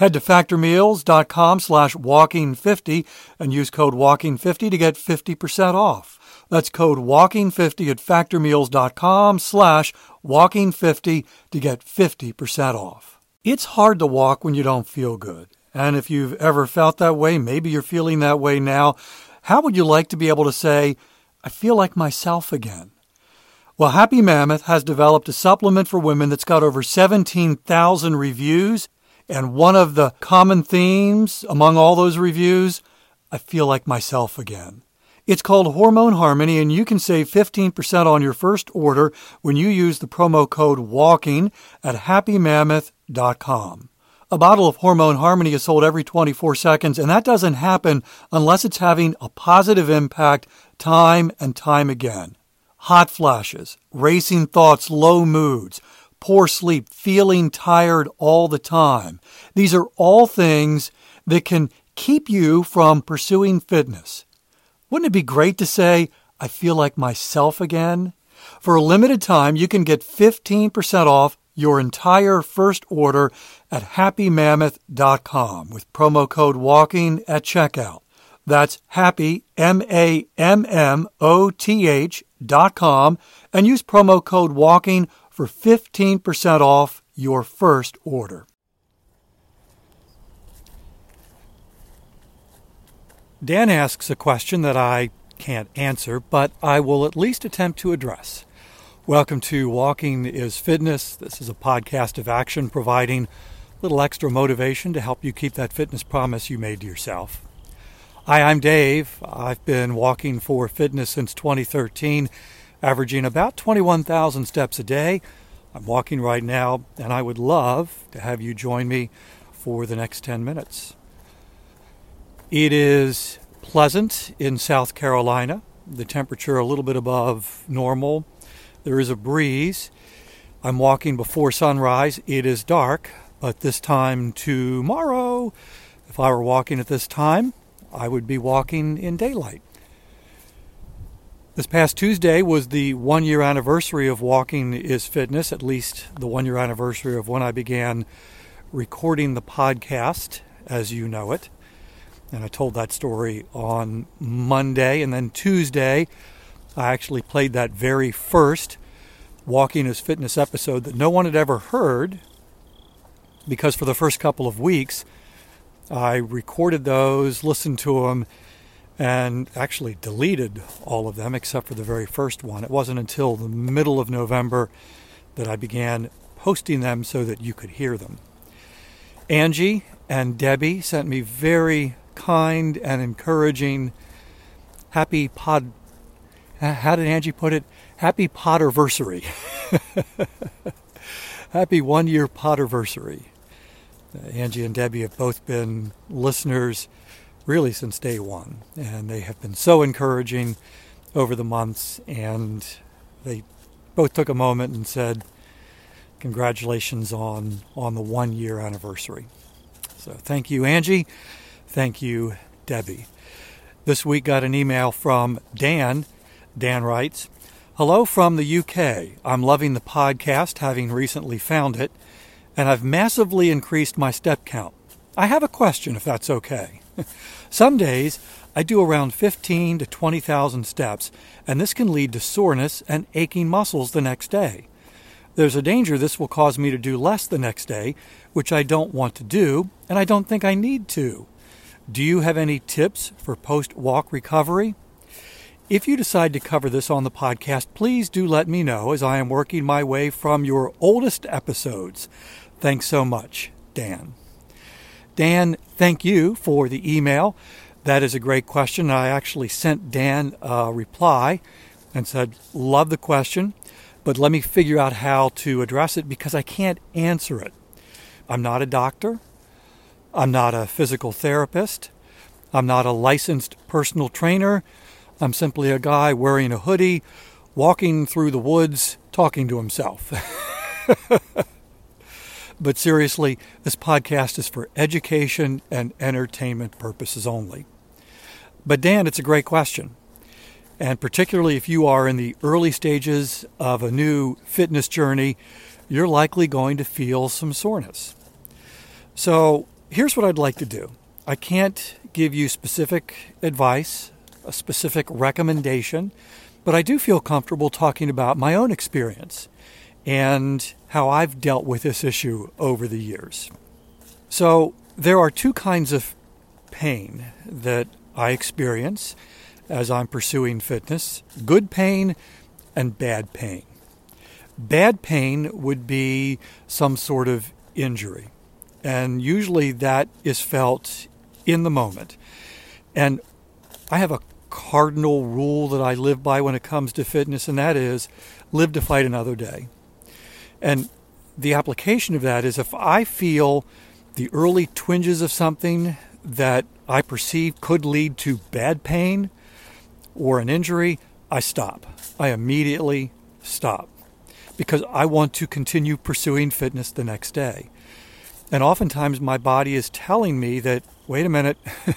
Head to factormeals.com slash walking50 and use code walking50 to get 50% off. That's code walking50 at factormeals.com slash walking50 to get 50% off. It's hard to walk when you don't feel good. And if you've ever felt that way, maybe you're feeling that way now, how would you like to be able to say, I feel like myself again? Well, Happy Mammoth has developed a supplement for women that's got over 17,000 reviews and one of the common themes among all those reviews, I feel like myself again. It's called Hormone Harmony, and you can save 15% on your first order when you use the promo code WALKING at happymammoth.com. A bottle of Hormone Harmony is sold every 24 seconds, and that doesn't happen unless it's having a positive impact time and time again. Hot flashes, racing thoughts, low moods, poor sleep, feeling tired all the time. These are all things that can keep you from pursuing fitness. Wouldn't it be great to say, I feel like myself again? For a limited time, you can get 15% off your entire first order at happymammoth.com with promo code WALKING at checkout. That's happy, M A M M O T H dot com, and use promo code WALKING for 15% off your first order. Dan asks a question that I can't answer, but I will at least attempt to address. Welcome to Walking is Fitness. This is a podcast of action providing a little extra motivation to help you keep that fitness promise you made to yourself. Hi, I'm Dave. I've been walking for fitness since 2013 averaging about 21,000 steps a day. I'm walking right now, and I would love to have you join me for the next 10 minutes. It is pleasant in South Carolina, the temperature a little bit above normal. There is a breeze. I'm walking before sunrise. It is dark, but this time tomorrow, if I were walking at this time, I would be walking in daylight. This past Tuesday was the one year anniversary of Walking is Fitness, at least the one year anniversary of when I began recording the podcast as you know it. And I told that story on Monday. And then Tuesday, I actually played that very first Walking is Fitness episode that no one had ever heard because for the first couple of weeks, I recorded those, listened to them, and actually deleted all of them except for the very first one. It wasn't until the middle of November that I began posting them so that you could hear them. Angie and Debbie sent me very kind and encouraging happy pod. How did Angie put it? Happy Podiversary. happy one year Podiversary. Angie and Debbie have both been listeners really since day one. And they have been so encouraging over the months. And they both took a moment and said, Congratulations on, on the one year anniversary. So thank you, Angie. Thank you, Debbie. This week got an email from Dan. Dan writes, Hello from the UK. I'm loving the podcast, having recently found it, and I've massively increased my step count. I have a question, if that's okay. Some days I do around 15 to 20,000 steps, and this can lead to soreness and aching muscles the next day. There's a danger this will cause me to do less the next day, which I don't want to do, and I don't think I need to. Do you have any tips for post walk recovery? If you decide to cover this on the podcast, please do let me know as I am working my way from your oldest episodes. Thanks so much, Dan. Dan, thank you for the email. That is a great question. I actually sent Dan a reply and said, Love the question, but let me figure out how to address it because I can't answer it. I'm not a doctor. I'm not a physical therapist. I'm not a licensed personal trainer. I'm simply a guy wearing a hoodie, walking through the woods, talking to himself. but seriously, this podcast is for education and entertainment purposes only. But Dan, it's a great question. And particularly if you are in the early stages of a new fitness journey, you're likely going to feel some soreness. So here's what I'd like to do I can't give you specific advice a specific recommendation, but I do feel comfortable talking about my own experience and how I've dealt with this issue over the years. So, there are two kinds of pain that I experience as I'm pursuing fitness good pain and bad pain. Bad pain would be some sort of injury, and usually that is felt in the moment. And I have a cardinal rule that I live by when it comes to fitness, and that is live to fight another day. And the application of that is if I feel the early twinges of something that I perceive could lead to bad pain or an injury, I stop. I immediately stop because I want to continue pursuing fitness the next day. And oftentimes my body is telling me that, wait a minute,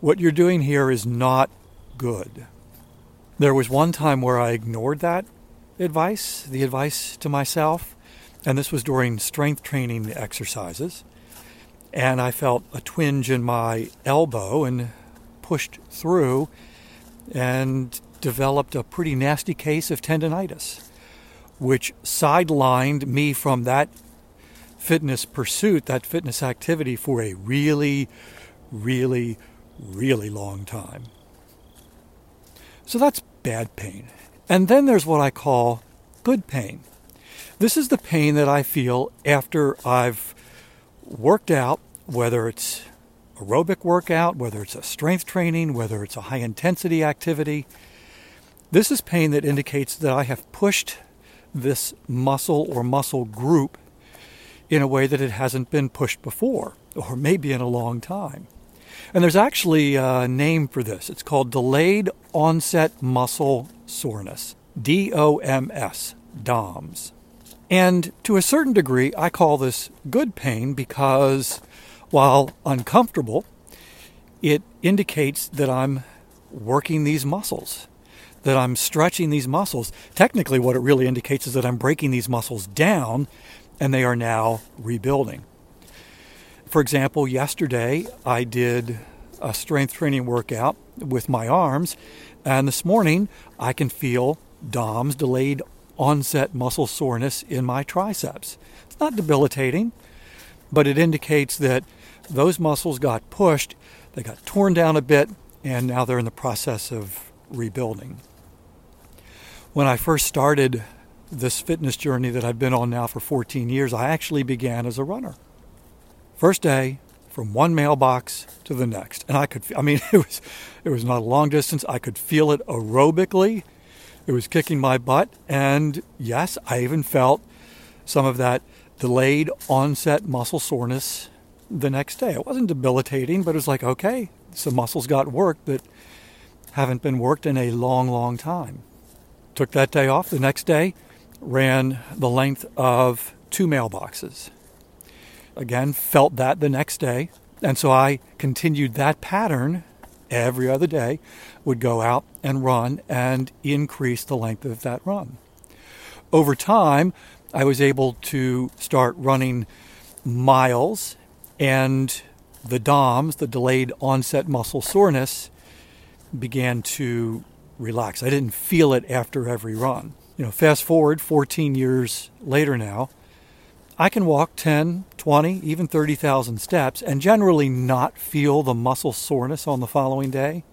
what you're doing here is not good. There was one time where I ignored that advice, the advice to myself, and this was during strength training exercises. And I felt a twinge in my elbow and pushed through and developed a pretty nasty case of tendonitis, which sidelined me from that fitness pursuit, that fitness activity for a really, really, really long time. So that's bad pain. And then there's what I call good pain. This is the pain that I feel after I've worked out, whether it's aerobic workout, whether it's a strength training, whether it's a high intensity activity. This is pain that indicates that I have pushed this muscle or muscle group in a way that it hasn't been pushed before, or maybe in a long time. And there's actually a name for this. It's called delayed onset muscle soreness, DOMS, DOMS. And to a certain degree, I call this good pain because while uncomfortable, it indicates that I'm working these muscles, that I'm stretching these muscles. Technically, what it really indicates is that I'm breaking these muscles down and they are now rebuilding. For example, yesterday I did a strength training workout with my arms, and this morning I can feel DOMS, delayed onset muscle soreness, in my triceps. It's not debilitating, but it indicates that those muscles got pushed, they got torn down a bit, and now they're in the process of rebuilding. When I first started this fitness journey that I've been on now for 14 years, I actually began as a runner. First day, from one mailbox to the next, and I could. I mean, it was it was not a long distance. I could feel it aerobically. It was kicking my butt, and yes, I even felt some of that delayed onset muscle soreness the next day. It wasn't debilitating, but it was like, okay, some muscles got worked that haven't been worked in a long, long time. Took that day off. The next day, ran the length of two mailboxes again, felt that the next day. And so I continued that pattern every other day, would go out and run and increase the length of that run. Over time, I was able to start running miles, and the DOMS, the delayed onset muscle soreness, began to relax. I didn't feel it after every run. You know, fast forward 14 years later now, I can walk 10, 20, even 30,000 steps and generally not feel the muscle soreness on the following day.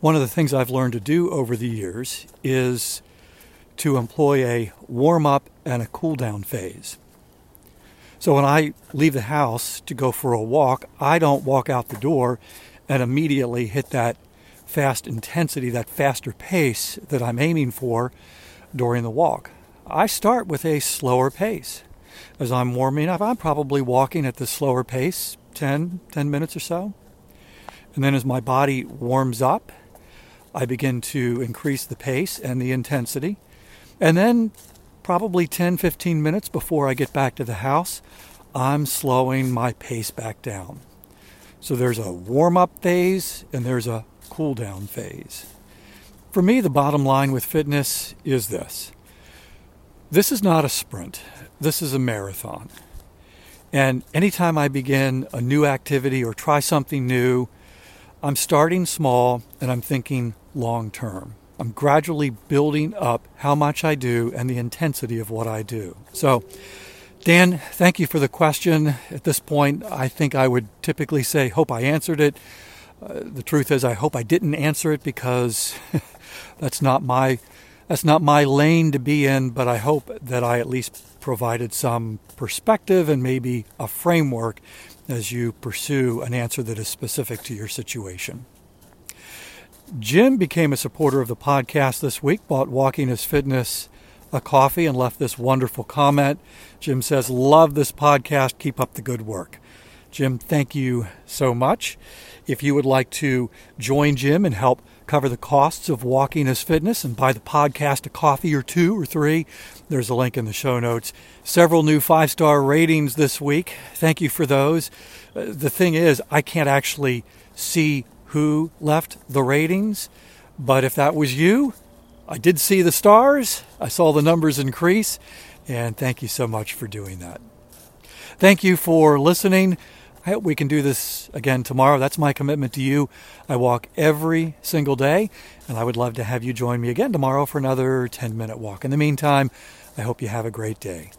One of the things I've learned to do over the years is to employ a warm up and a cool down phase. So when I leave the house to go for a walk, I don't walk out the door and immediately hit that fast intensity, that faster pace that I'm aiming for during the walk. I start with a slower pace. As I'm warming up, I'm probably walking at the slower pace, 10, 10 minutes or so. And then as my body warms up, I begin to increase the pace and the intensity. And then, probably 10, 15 minutes before I get back to the house, I'm slowing my pace back down. So there's a warm up phase and there's a cool down phase. For me, the bottom line with fitness is this this is not a sprint, this is a marathon. And anytime I begin a new activity or try something new, I'm starting small and I'm thinking long term. I'm gradually building up how much I do and the intensity of what I do. So, Dan, thank you for the question. At this point, I think I would typically say, hope I answered it. Uh, the truth is, I hope I didn't answer it because that's not my that's not my lane to be in. But I hope that I at least provided some perspective and maybe a framework as you pursue an answer that is specific to your situation. Jim became a supporter of the podcast this week, bought Walking is Fitness a coffee, and left this wonderful comment. Jim says, Love this podcast. Keep up the good work. Jim, thank you so much. If you would like to join Jim and help cover the costs of Walking is Fitness and buy the podcast a coffee or two or three, there's a link in the show notes. Several new five star ratings this week. Thank you for those. Uh, the thing is, I can't actually see who left the ratings. But if that was you, I did see the stars, I saw the numbers increase, and thank you so much for doing that. Thank you for listening. I hope we can do this again tomorrow. That's my commitment to you. I walk every single day, and I would love to have you join me again tomorrow for another 10 minute walk. In the meantime, I hope you have a great day.